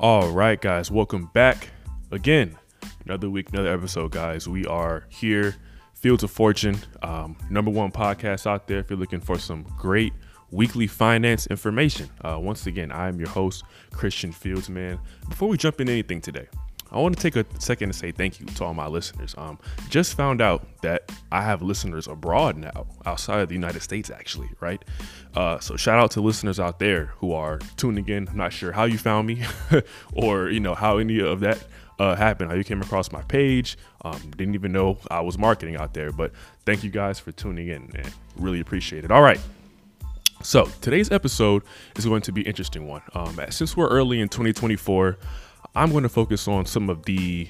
All right, guys, welcome back again. Another week, another episode, guys. We are here, Fields of Fortune, um, number one podcast out there. If you're looking for some great weekly finance information, uh, once again, I am your host, Christian Fields. Man, before we jump into anything today, I want to take a second to say thank you to all my listeners. Um, just found out that I have listeners abroad now, outside of the United States, actually, right? Uh, so shout out to listeners out there who are tuning in. I'm not sure how you found me, or you know how any of that uh, happened, how you came across my page. Um, didn't even know I was marketing out there, but thank you guys for tuning in, really appreciate it. All right. So today's episode is going to be interesting one. Um, since we're early in 2024. I'm going to focus on some of the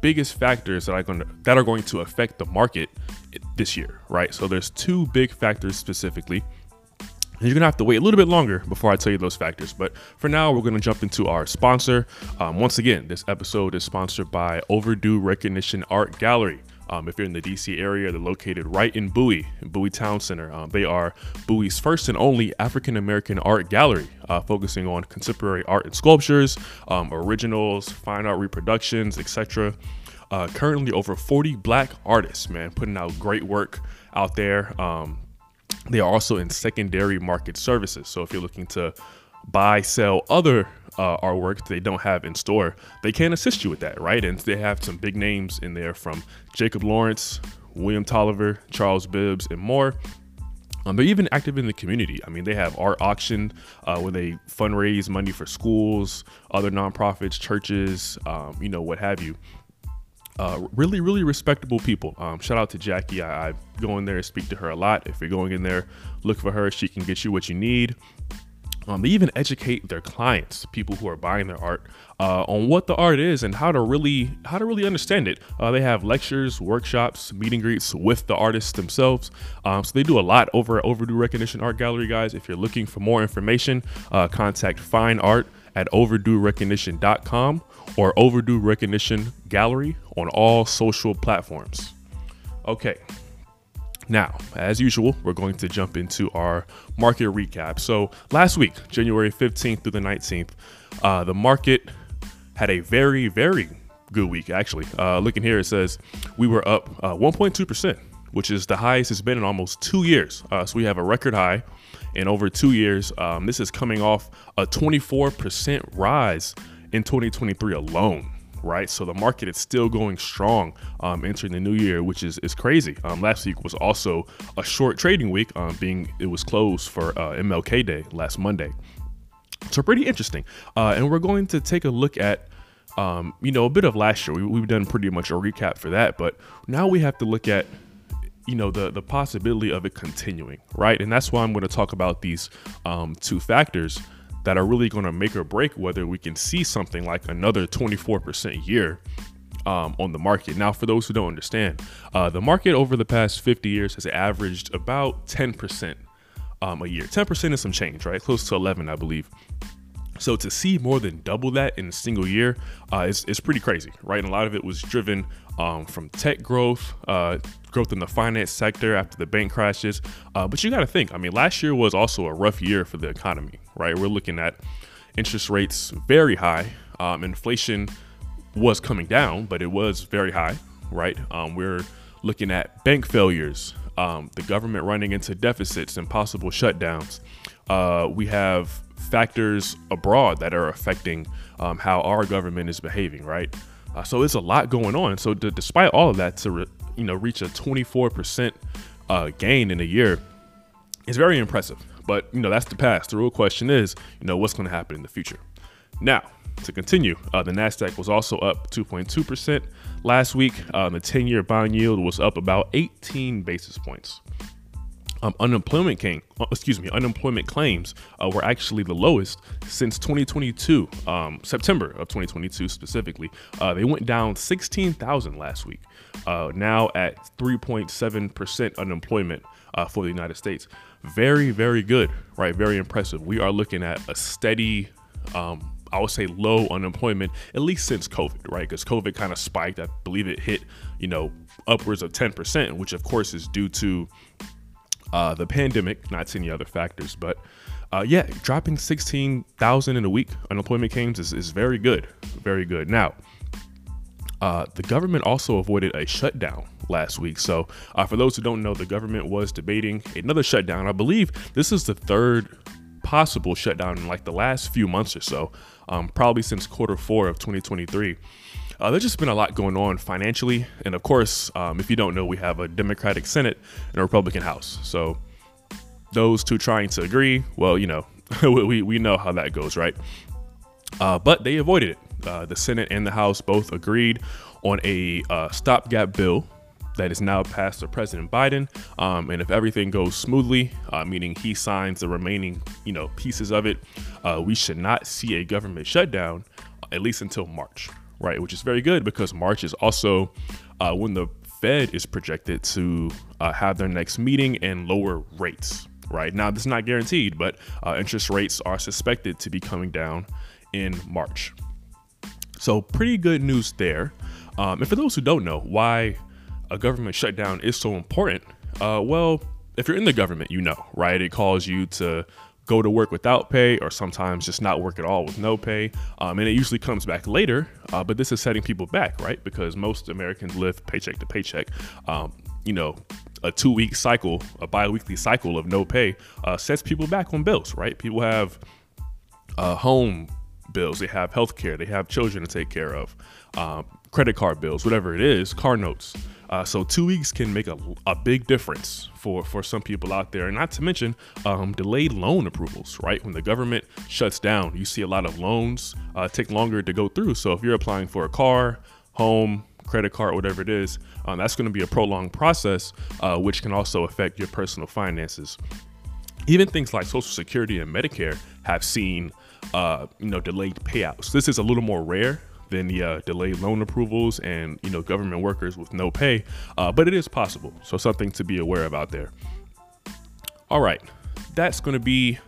biggest factors that are going to that are going to affect the market this year, right? So there's two big factors specifically. And you're gonna have to wait a little bit longer before I tell you those factors. But for now, we're gonna jump into our sponsor. Um, once again, this episode is sponsored by Overdue Recognition Art Gallery. Um, if you're in the DC area, they're located right in Bowie, Bowie Town Center. Um, they are Bowie's first and only African American art gallery, uh, focusing on contemporary art and sculptures, um, originals, fine art reproductions, etc. Uh, currently, over 40 black artists, man, putting out great work out there. Um, they are also in secondary market services. So if you're looking to buy, sell other uh, artwork they don't have in store, they can assist you with that, right? And they have some big names in there from Jacob Lawrence, William Tolliver, Charles Bibbs, and more. Um, they're even active in the community. I mean, they have art auction uh, where they fundraise money for schools, other nonprofits, churches, um, you know, what have you. Uh, really, really respectable people. Um, shout out to Jackie. I, I, go in there and speak to her a lot. If you're going in there, look for her. She can get you what you need. Um, they even educate their clients, people who are buying their art, uh, on what the art is and how to really how to really understand it. Uh, they have lectures, workshops, meet and greets with the artists themselves. Um, so they do a lot over at Overdue Recognition Art Gallery, guys. If you're looking for more information, uh, contact Fine Art at overduerecognition.com or Overdue Recognition Gallery on all social platforms. Okay, now, as usual, we're going to jump into our market recap. So, last week, January 15th through the 19th, uh, the market had a very, very good week, actually. Uh, looking here, it says we were up uh, 1.2%, which is the highest it's been in almost two years. Uh, so, we have a record high in over two years. Um, this is coming off a 24% rise in 2023 alone right? So the market is still going strong um, entering the new year, which is is crazy. Um, last week was also a short trading week, um, being it was closed for uh, MLK Day last Monday. So pretty interesting, uh, and we're going to take a look at. Um, you know, a bit of last year. We, have done pretty much a recap for that, but now we have to look at you know the the possibility of it continuing right and that's why i'm going to talk about these um, two factors that are really going to make or break whether we can see something like another 24% year um, on the market. Now, for those who don't understand, uh, the market over the past 50 years has averaged about 10% um, a year. 10% is some change, right? Close to 11, I believe. So to see more than double that in a single year uh, is, is pretty crazy, right? And a lot of it was driven um, from tech growth, uh, growth in the finance sector after the bank crashes. Uh, but you got to think, I mean, last year was also a rough year for the economy, right? We're looking at interest rates very high. Um, inflation was coming down, but it was very high, right? Um, we're looking at bank failures, um, the government running into deficits and possible shutdowns. Uh, we have factors abroad that are affecting um, how our government is behaving, right? Uh, so it's a lot going on. So despite all of that, to re, you know reach a 24% uh, gain in a year is very impressive. But you know that's the past. The real question is, you know, what's going to happen in the future. Now, to continue, uh, the Nasdaq was also up 2.2% last week. Uh, the 10-year bond yield was up about 18 basis points um, unemployment came, uh, excuse me, unemployment claims uh, were actually the lowest since 2022, um, September of 2022 specifically. Uh, they went down 16,000 last week, uh, now at 3.7% unemployment uh, for the United States. Very, very good, right? Very impressive. We are looking at a steady, um, I would say low unemployment, at least since COVID, right? Because COVID kind of spiked. I believe it hit, you know, upwards of 10%, which of course is due to uh, the pandemic, not to any other factors, but uh, yeah, dropping 16,000 in a week unemployment claims is, is very good. Very good. Now, uh, the government also avoided a shutdown last week. So, uh, for those who don't know, the government was debating another shutdown. I believe this is the third possible shutdown in like the last few months or so, um, probably since quarter four of 2023. Uh, there's just been a lot going on financially. And of course, um, if you don't know, we have a Democratic Senate and a Republican House. So, those two trying to agree, well, you know, we, we know how that goes, right? Uh, but they avoided it. Uh, the Senate and the House both agreed on a uh, stopgap bill that is now passed to President Biden. Um, and if everything goes smoothly, uh, meaning he signs the remaining, you know, pieces of it, uh, we should not see a government shutdown at least until March, right? Which is very good because March is also uh, when the Fed is projected to uh, have their next meeting and lower rates. Right now, this is not guaranteed, but uh, interest rates are suspected to be coming down in March. So, pretty good news there. Um, and for those who don't know why a government shutdown is so important, uh, well, if you're in the government, you know, right? It calls you to go to work without pay or sometimes just not work at all with no pay. Um, and it usually comes back later, uh, but this is setting people back, right? Because most Americans live paycheck to paycheck. Um, you know, a two week cycle, a bi weekly cycle of no pay uh, sets people back on bills, right? People have uh, home bills, they have health care, they have children to take care of, um, credit card bills, whatever it is, car notes. Uh, so two weeks can make a, a big difference for, for some people out there. And not to mention um, delayed loan approvals, right? When the government shuts down, you see a lot of loans uh, take longer to go through. So if you're applying for a car, home, credit card, whatever it is, um, that's going to be a prolonged process, uh, which can also affect your personal finances. Even things like Social Security and Medicare have seen, uh, you know, delayed payouts. This is a little more rare than the uh, delayed loan approvals and you know government workers with no pay, uh, but it is possible. So something to be aware of out there. All right, that's going to be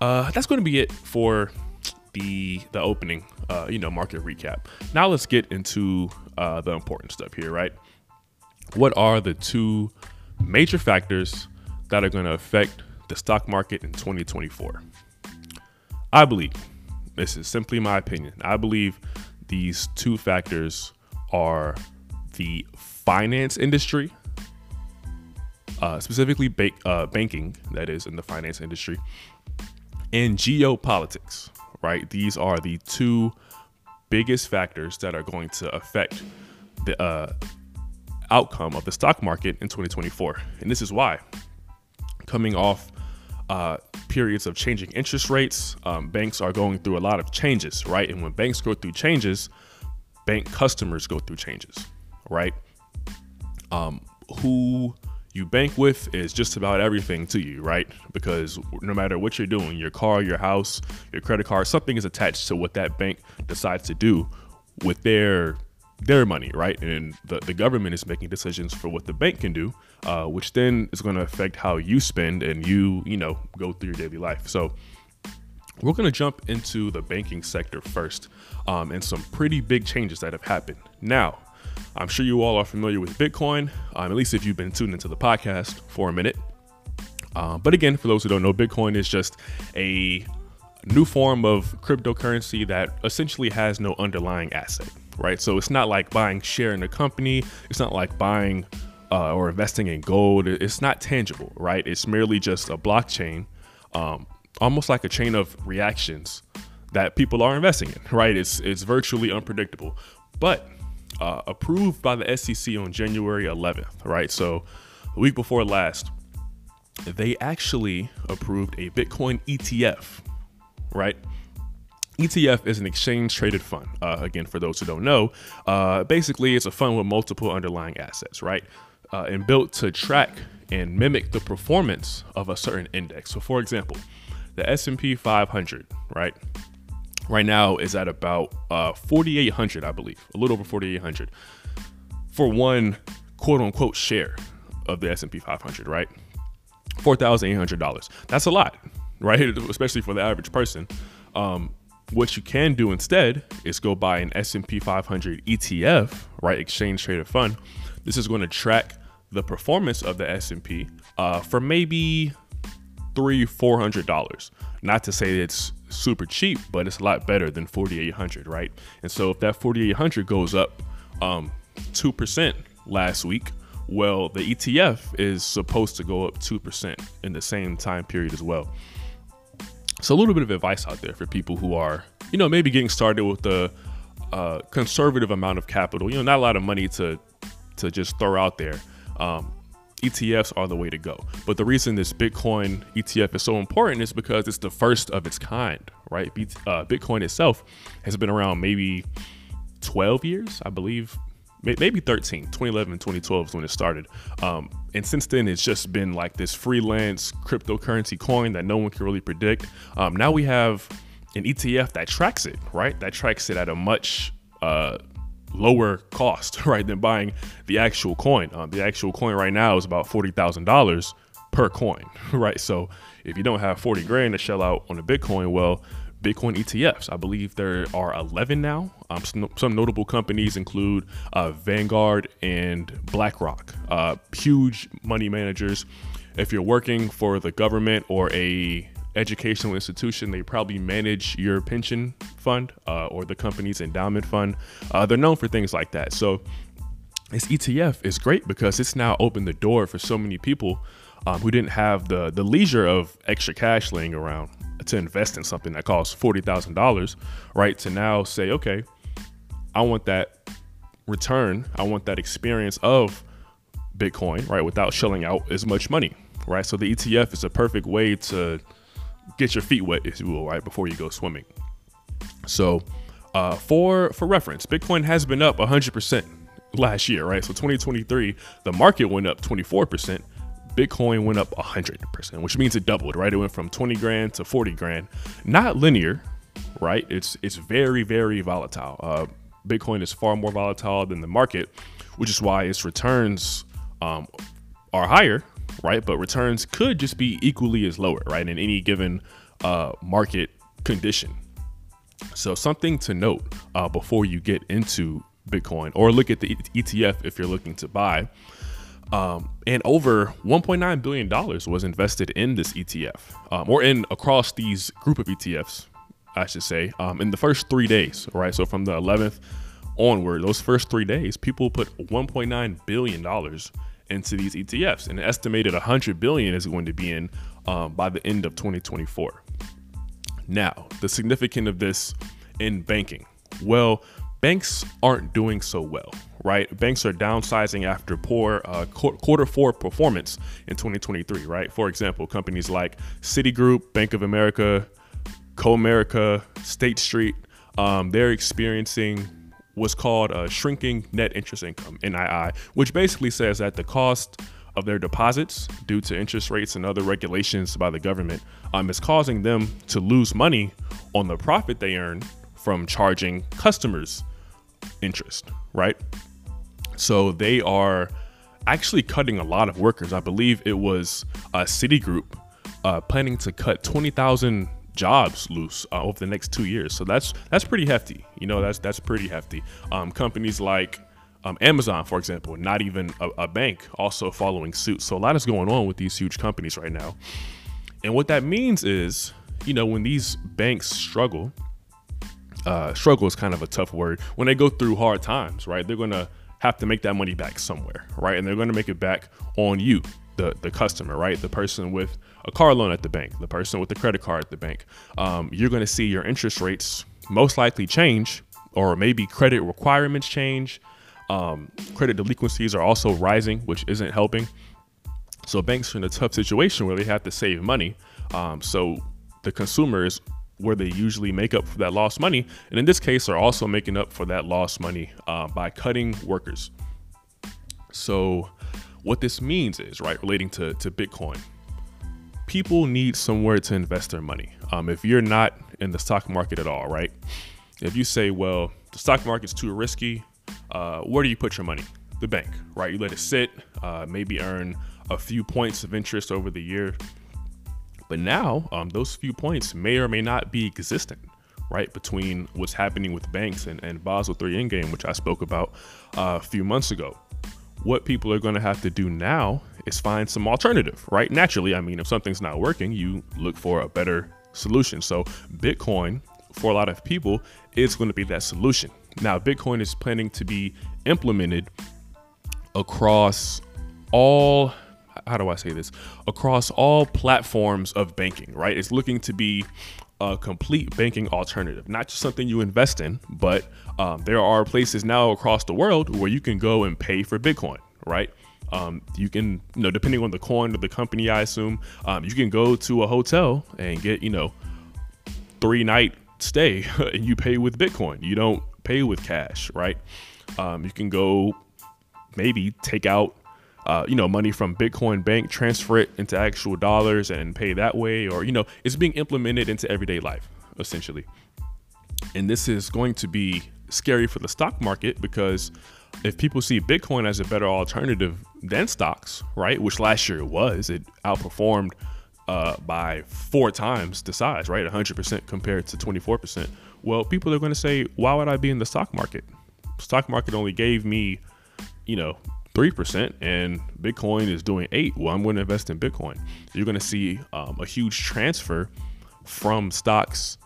uh, that's going to be it for the the opening, uh, you know, market recap. Now let's get into uh, the important stuff here, right? What are the two major factors that are going to affect the stock market in 2024? I believe this is simply my opinion. I believe these two factors are the finance industry, uh, specifically ba- uh, banking, that is, in the finance industry, and geopolitics, right? These are the two biggest factors that are going to affect the uh, outcome of the stock market in 2024. And this is why. Coming off uh, periods of changing interest rates, um, banks are going through a lot of changes, right? And when banks go through changes, bank customers go through changes, right? Um, who you bank with is just about everything to you, right? Because no matter what you're doing, your car, your house, your credit card, something is attached to what that bank decides to do with their their money, right? And the, the government is making decisions for what the bank can do, uh, which then is going to affect how you spend and you, you know, go through your daily life. So we're going to jump into the banking sector first um, and some pretty big changes that have happened. Now, I'm sure you all are familiar with Bitcoin, um, at least if you've been tuned into the podcast for a minute. Uh, but again, for those who don't know, Bitcoin is just a new form of cryptocurrency that essentially has no underlying asset right? So it's not like buying share in a company. It's not like buying uh, or investing in gold. It's not tangible, right? It's merely just a blockchain, um, almost like a chain of reactions that people are investing in, right? It's it's virtually unpredictable, but uh, approved by the SEC on January 11th, right? So a week before last, they actually approved a Bitcoin ETF, right? ETF is an exchange traded fund. Uh, again, for those who don't know, uh, basically it's a fund with multiple underlying assets, right? Uh, and built to track and mimic the performance of a certain index. So, for example, the S&P 500, right? Right now is at about uh, 4,800, I believe, a little over 4,800 for one quote unquote share of the S&P 500, right? $4,800. That's a lot, right? Especially for the average person. Um, what you can do instead is go buy an S&P 500 ETF, right? Exchange traded fund. This is going to track the performance of the S&P uh, for maybe three, four hundred dollars. Not to say it's super cheap, but it's a lot better than 4,800, right? And so if that 4,800 goes up um, 2% last week, well, the ETF is supposed to go up 2% in the same time period as well. So a little bit of advice out there for people who are, you know, maybe getting started with a, a conservative amount of capital. You know, not a lot of money to to just throw out there. Um, ETFs are the way to go. But the reason this Bitcoin ETF is so important is because it's the first of its kind, right? Uh, Bitcoin itself has been around maybe 12 years, I believe, maybe 13. 2011, 2012 is when it started. Um, and since then, it's just been like this freelance cryptocurrency coin that no one can really predict. Um, now we have an ETF that tracks it, right? That tracks it at a much uh, lower cost, right, than buying the actual coin. Um, the actual coin right now is about forty thousand dollars per coin, right? So if you don't have forty grand to shell out on a Bitcoin, well, Bitcoin ETFs. I believe there are 11 now. Um, some, notable companies include uh, Vanguard and BlackRock, uh, huge money managers. If you're working for the government or a educational institution, they probably manage your pension fund uh, or the company's endowment fund. Uh, they're known for things like that. So this ETF is great because it's now opened the door for so many people um, who didn't have the the leisure of extra cash laying around to invest in something that costs forty thousand dollars, right? To now say, okay, I want that return, I want that experience of Bitcoin, right, without shelling out as much money, right? So the ETF is a perfect way to get your feet wet, if you will, right before you go swimming. So, uh, for for reference, Bitcoin has been up 100% last year, right? So 2023, the market went up 24%. Bitcoin went up 100%, which means it doubled, right? It went from 20 grand to 40 grand. Not linear, right? It's it's very very volatile. Uh, Bitcoin is far more volatile than the market, which is why its returns um, are higher, right? But returns could just be equally as lower, right, in any given uh, market condition. So something to note uh, before you get into Bitcoin or look at the ETF if you're looking to buy. Um, and over 1.9 billion dollars was invested in this ETF, um, or in across these group of ETFs, I should say, um, in the first three days. Right, so from the 11th onward, those first three days, people put 1.9 billion dollars into these ETFs, and an estimated 100 billion is going to be in um, by the end of 2024. Now, the significance of this in banking. Well, banks aren't doing so well, right? Banks are downsizing after poor uh, quarter four performance in 2023, right? For example, companies like Citigroup, Bank of America, Comerica, State Street, um, they're experiencing what's called a shrinking net interest income, NII, which basically says that the cost of their deposits due to interest rates and other regulations by the government um, is causing them to lose money on the profit they earn from charging customers interest, right? So they are actually cutting a lot of workers. I believe it was a Citigroup uh, planning to cut 20,000 jobs loose uh, over the next two years. So that's that's pretty hefty. You know, that's that's pretty hefty. Um, companies like um, Amazon, for example, not even a, a, bank, also following suit. So a lot is going on with these huge companies right now. And what that means is, you know, when these banks struggle, uh, struggle is kind of a tough word. When they go through hard times, right, they're to have to make that money back somewhere, right? And they're going to make it back on you, the the customer, right? The person with a car loan at the bank, the person with the credit card at the bank. Um, you're going to see your interest rates most likely change, or maybe credit requirements change. Um, credit delinquencies are also rising, which isn't helping. So banks are in a tough situation where they have to save money. Um, so the consumers, where they usually make up for that lost money, and in this case, are also making up for that lost money uh, by cutting workers. So what this means is, right, relating to, to Bitcoin, people need somewhere to invest their money. Um, if you're not in the stock market at all, right? If you say, well, the stock market's too risky, uh, where do you put your money? The bank, right? You let it sit, uh, maybe earn a few points of interest over the year. But now, um, those few points may or may not be existent, right? Between what's happening with banks and, and Basel III Endgame, which I spoke about uh, a few months ago what people are going to have to do now is find some alternative, right? Naturally, I mean, if something's not working, you look for a better solution. So Bitcoin, for a lot of people, is going to be that solution. Now, Bitcoin is planning to be implemented across all how do I say this? Across all platforms of banking, right? It's looking to be a complete banking alternative, not just something you invest in, but um, there are places now across the world where you can go and pay for Bitcoin, right? Um, you can, you know, depending on the coin or the company, I assume, um, you can go to a hotel and get, you know, three night stay and you pay with Bitcoin. You don't pay with cash, right? Um, you can go maybe take out uh, you know, money from Bitcoin Bank, transfer it into actual dollars and pay that way, or you know, it's being implemented into everyday life essentially. And this is going to be scary for the stock market because if people see Bitcoin as a better alternative than stocks, right, which last year it was, it outperformed uh, by four times the size, right, 100% compared to 24%. Well, people are going to say, why would I be in the stock market? Stock market only gave me, you know, 3% and Bitcoin is doing 8 well, I'm going to invest in Bitcoin. You're going to see um, a huge transfer from stocks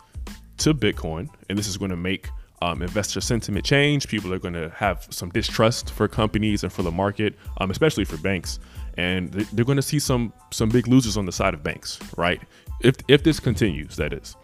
to Bitcoin, and this is going to make um, investor sentiment change. People are going to have some distrust for companies and for the market, um, especially for banks, and they're going to see some some big losers on the side of banks, right? If if this continues, that is.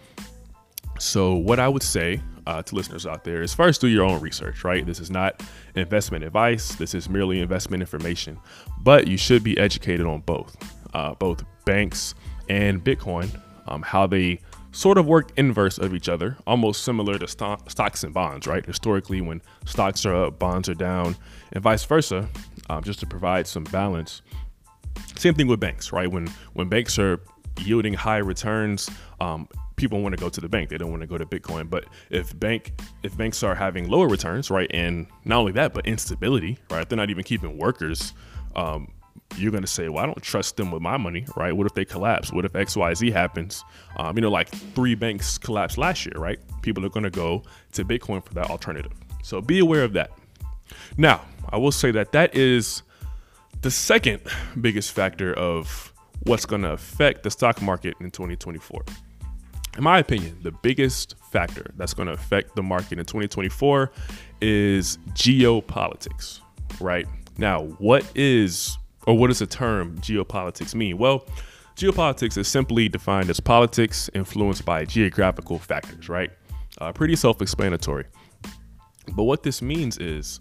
So what I would say uh, to listeners out there is first do your own research, right? This is not investment advice. This is merely investment information, but you should be educated on both, uh, both banks and Bitcoin, um, how they sort of work inverse of each other, almost similar to st- stocks and bonds, right? Historically, when stocks are up, bonds are down, and vice versa, um, just to provide some balance. Same thing with banks, right? When when banks are yielding high returns, um, people want to go to the bank. They don't want to go to Bitcoin. But if bank if banks are having lower returns, right, and not only that, but instability, right? They're not even keeping workers. Um, you're going to say, well, I don't trust them with my money, right? What if they collapse? What if XYZ happens? Um, you know, like three banks collapsed last year, right? People are going to go to Bitcoin for that alternative. So be aware of that. Now, I will say that that is the second biggest factor of what's going to affect the stock market in 2024. In my opinion, the biggest factor that's going to affect the market in 2024 is geopolitics, right? Now, what is or what does the term geopolitics mean? Well, geopolitics is simply defined as politics influenced by geographical factors, right? Uh, pretty self explanatory. But what this means is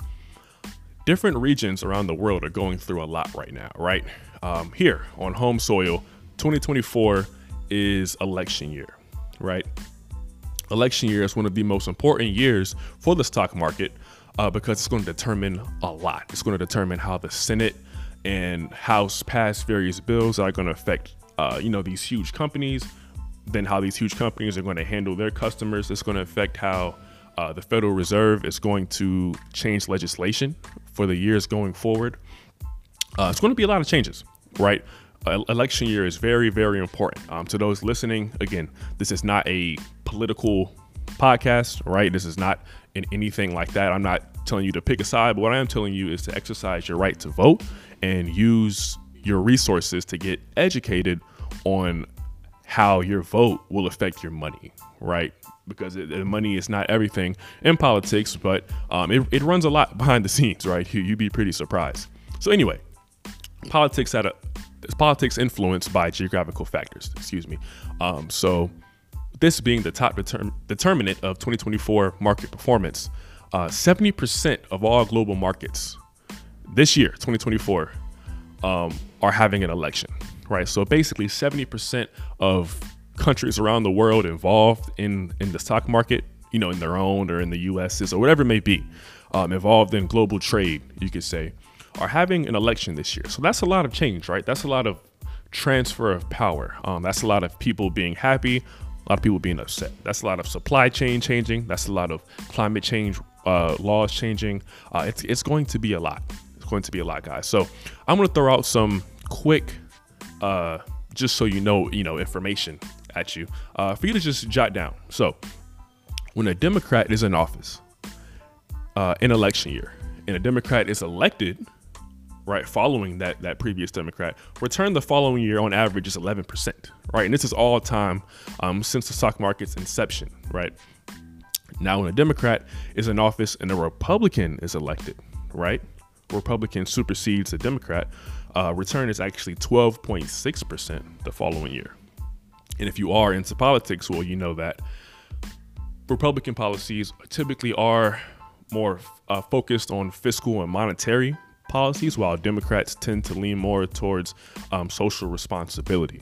different regions around the world are going through a lot right now, right? Um, here on home soil, 2024 is election year, right? Election year is one of the most important years for the stock market uh, because it's going to determine a lot. It's going to determine how the Senate and House pass various bills that are going to affect, uh, you know, these huge companies. Then how these huge companies are going to handle their customers. It's going to affect how uh, the Federal Reserve is going to change legislation for the years going forward. Uh, it's going to be a lot of changes, right? Uh, election year is very, very important. Um, to those listening, again, this is not a political podcast, right? This is not in anything like that. I'm not telling you to pick a side, but what I am telling you is to exercise your right to vote and use your resources to get educated on how your vote will affect your money, right? Because it, money is not everything in politics, but um, it, it, runs a lot behind the scenes, right? You, would be pretty surprised. So anyway, politics at a politics influenced by geographical factors. Excuse me. Um, so this being the top determ- determinant of 2024 market performance, uh, 70% of all global markets this year, 2024, um, are having an election, right? So basically, 70% of countries around the world involved in in the stock market, you know, in their own or in the U.S.'s or whatever it may be, um, involved in global trade, you could say, are having an election this year. So that's a lot of change, right? That's a lot of transfer of power. Um, that's a lot of people being happy, a lot of people being upset. That's a lot of supply chain changing. That's a lot of climate change uh, laws changing. Uh, it's it's going to be a lot It's going to be a lot, guys. So I'm going to throw out some quick, uh, just so you know, you know, information at you uh, for you to just jot down. So when a Democrat is in office uh, in election year and a Democrat is elected right, following that that previous Democrat, return the following year on average is 11%, right? And this is all time um, since the stock market's inception, right? Now, when a Democrat is in office and a Republican is elected, right? Republican supersedes a Democrat, uh, return is actually 12.6% the following year. And if you are into politics, well, you know that Republican policies typically are more uh, focused on fiscal and monetary policies, while Democrats tend to lean more towards um, social responsibility.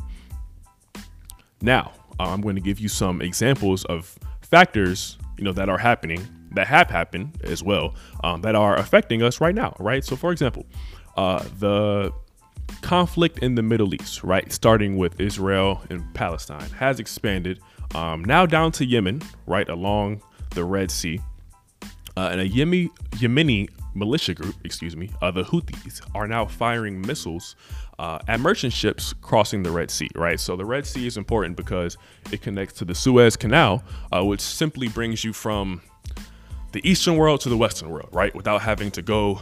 Now, uh, I'm going to give you some examples of factors, you know, that are happening, that have happened as well, um, that are affecting us right now, right? So, for example, uh, the conflict in the Middle East, right, starting with Israel and Palestine, has expanded um, now down to Yemen, right along the Red Sea. Uh, and a Yemeni, Yemeni militia group, excuse me, uh, the Houthis, are now firing missiles uh, at merchant ships crossing the Red Sea, right? So the Red Sea is important because it connects to the Suez Canal, uh, which simply brings you from the eastern world to the western world, right? Without having to go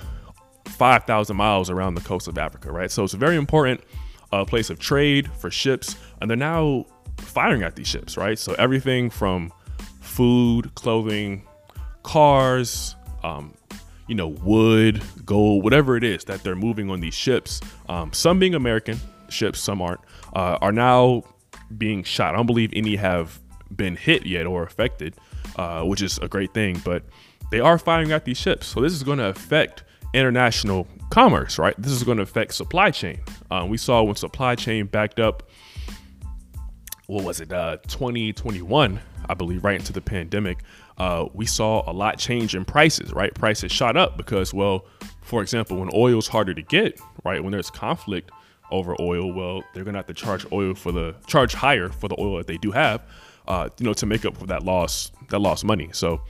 5,000 miles around the coast of Africa, right? So it's a very important uh, place of trade for ships, and they're now firing at these ships, right? So everything from food, clothing, cars, um, you know, wood, gold, whatever it is that they're moving on these ships, um, some being American ships, some aren't, uh, are now being shot. I don't believe any have been hit yet or affected, uh, which is a great thing, but they are firing at these ships. So this is going to affect international commerce, right? This is going to affect supply chain. Um, we saw when supply chain backed up what was it, uh, 2021, I believe, right into the pandemic, uh, we saw a lot change in prices, right? Prices shot up because, well, for example, when oil is harder to get, right? When there's conflict over oil, well, they're gonna have to charge oil for the charge higher for the oil that they do have, uh, you know, to make up for that loss, that lost money. So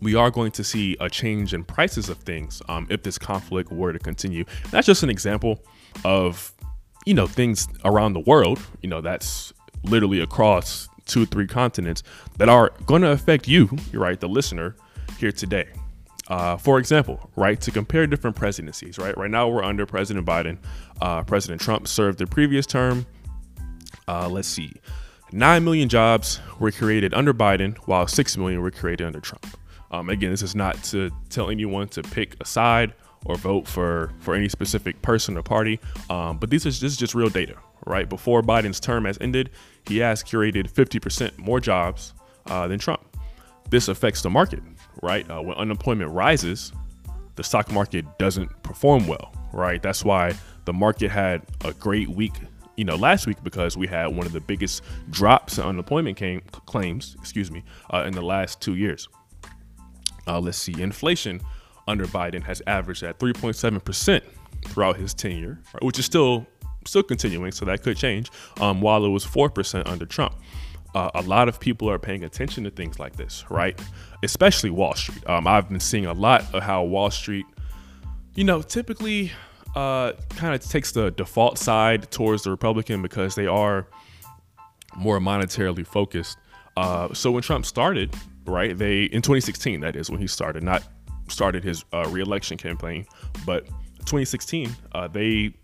we are going to see a change in prices of things um, if this conflict were to continue. That's just an example of, you know, things around the world. You know, that's literally across two three continents that are going to affect you, you're right, the listener here today. Uh, for example, right, to compare different presidencies, right? Right now we're under President Biden. Uh, President Trump served the previous term. Uh, let's see, 9 million jobs were created under Biden, while 6 million were created under Trump. Um, again, this is not to tell anyone to pick a side or vote for, for any specific person or party, um, but these is, this is just real data, right? Before Biden's term has ended, he has curated 50% more jobs uh, than Trump. This affects the market, right? Uh, when unemployment rises, the stock market doesn't perform well, right? That's why the market had a great week, you know, last week because we had one of the biggest drops in unemployment came, claims, excuse me, uh, in the last two years. Uh, let's see, inflation under Biden has averaged at 3.7% throughout his tenure, which is still still continuing, so that could change. Um, while it was four percent under Trump, uh, a lot of people are paying attention to things like this, right? Especially Wall Street. Um, I've been seeing a lot of how Wall Street, you know, typically uh, kind of takes the default side towards the Republican because they are more monetarily focused. Uh, so when Trump started, right, they in 2016, that is when he started, not started his uh, reelection campaign, but 2016, uh, they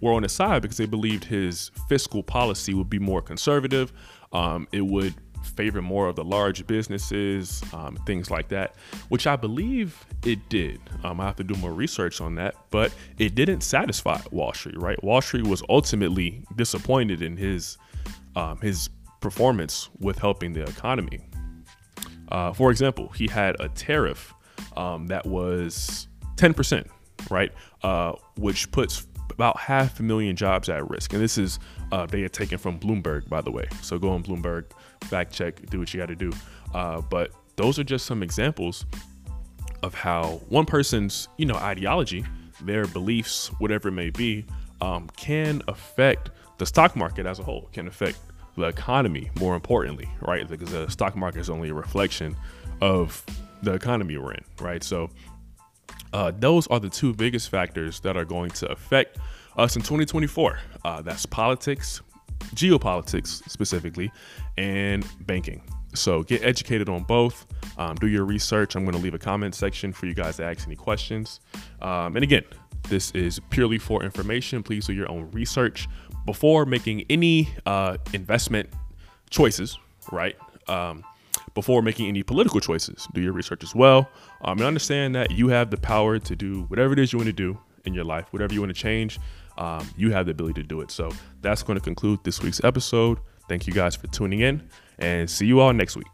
were on his side because they believed his fiscal policy would be more conservative. Um, it would favor more of the large businesses, um, things like that, which I believe it did. Um, I have to do more research on that, but it didn't satisfy Wall Street, right? Wall Street was ultimately disappointed in his um, his performance with helping the economy. Uh, for example, he had a tariff um, that was 10%, right? Uh, which puts about half a million jobs at risk. And this is uh, they had taken from Bloomberg, by the way. So go on Bloomberg, fact check, do what you got to do. Uh, but those are just some examples of how one person's you know ideology, their beliefs, whatever it may be, um, can affect the stock market as a whole. Can affect the economy more importantly, right? Because the stock market is only a reflection of the economy we're in, right? So uh, those are the two biggest factors that are going to affect us in 2024. Uh, that's politics, geopolitics specifically, and banking. So get educated on both. Um, do your research. I'm going to leave a comment section for you guys to ask any questions. Um, and again, This is purely for information. Please do your own research before making any uh, investment choices, right? Um, before making any political choices, do your research as well. Um, and understand that you have the power to do whatever it is you want to do in your life, whatever you want to change. Um, you have the ability to do it. So that's going to conclude this week's episode. Thank you guys for tuning in and see you all next week.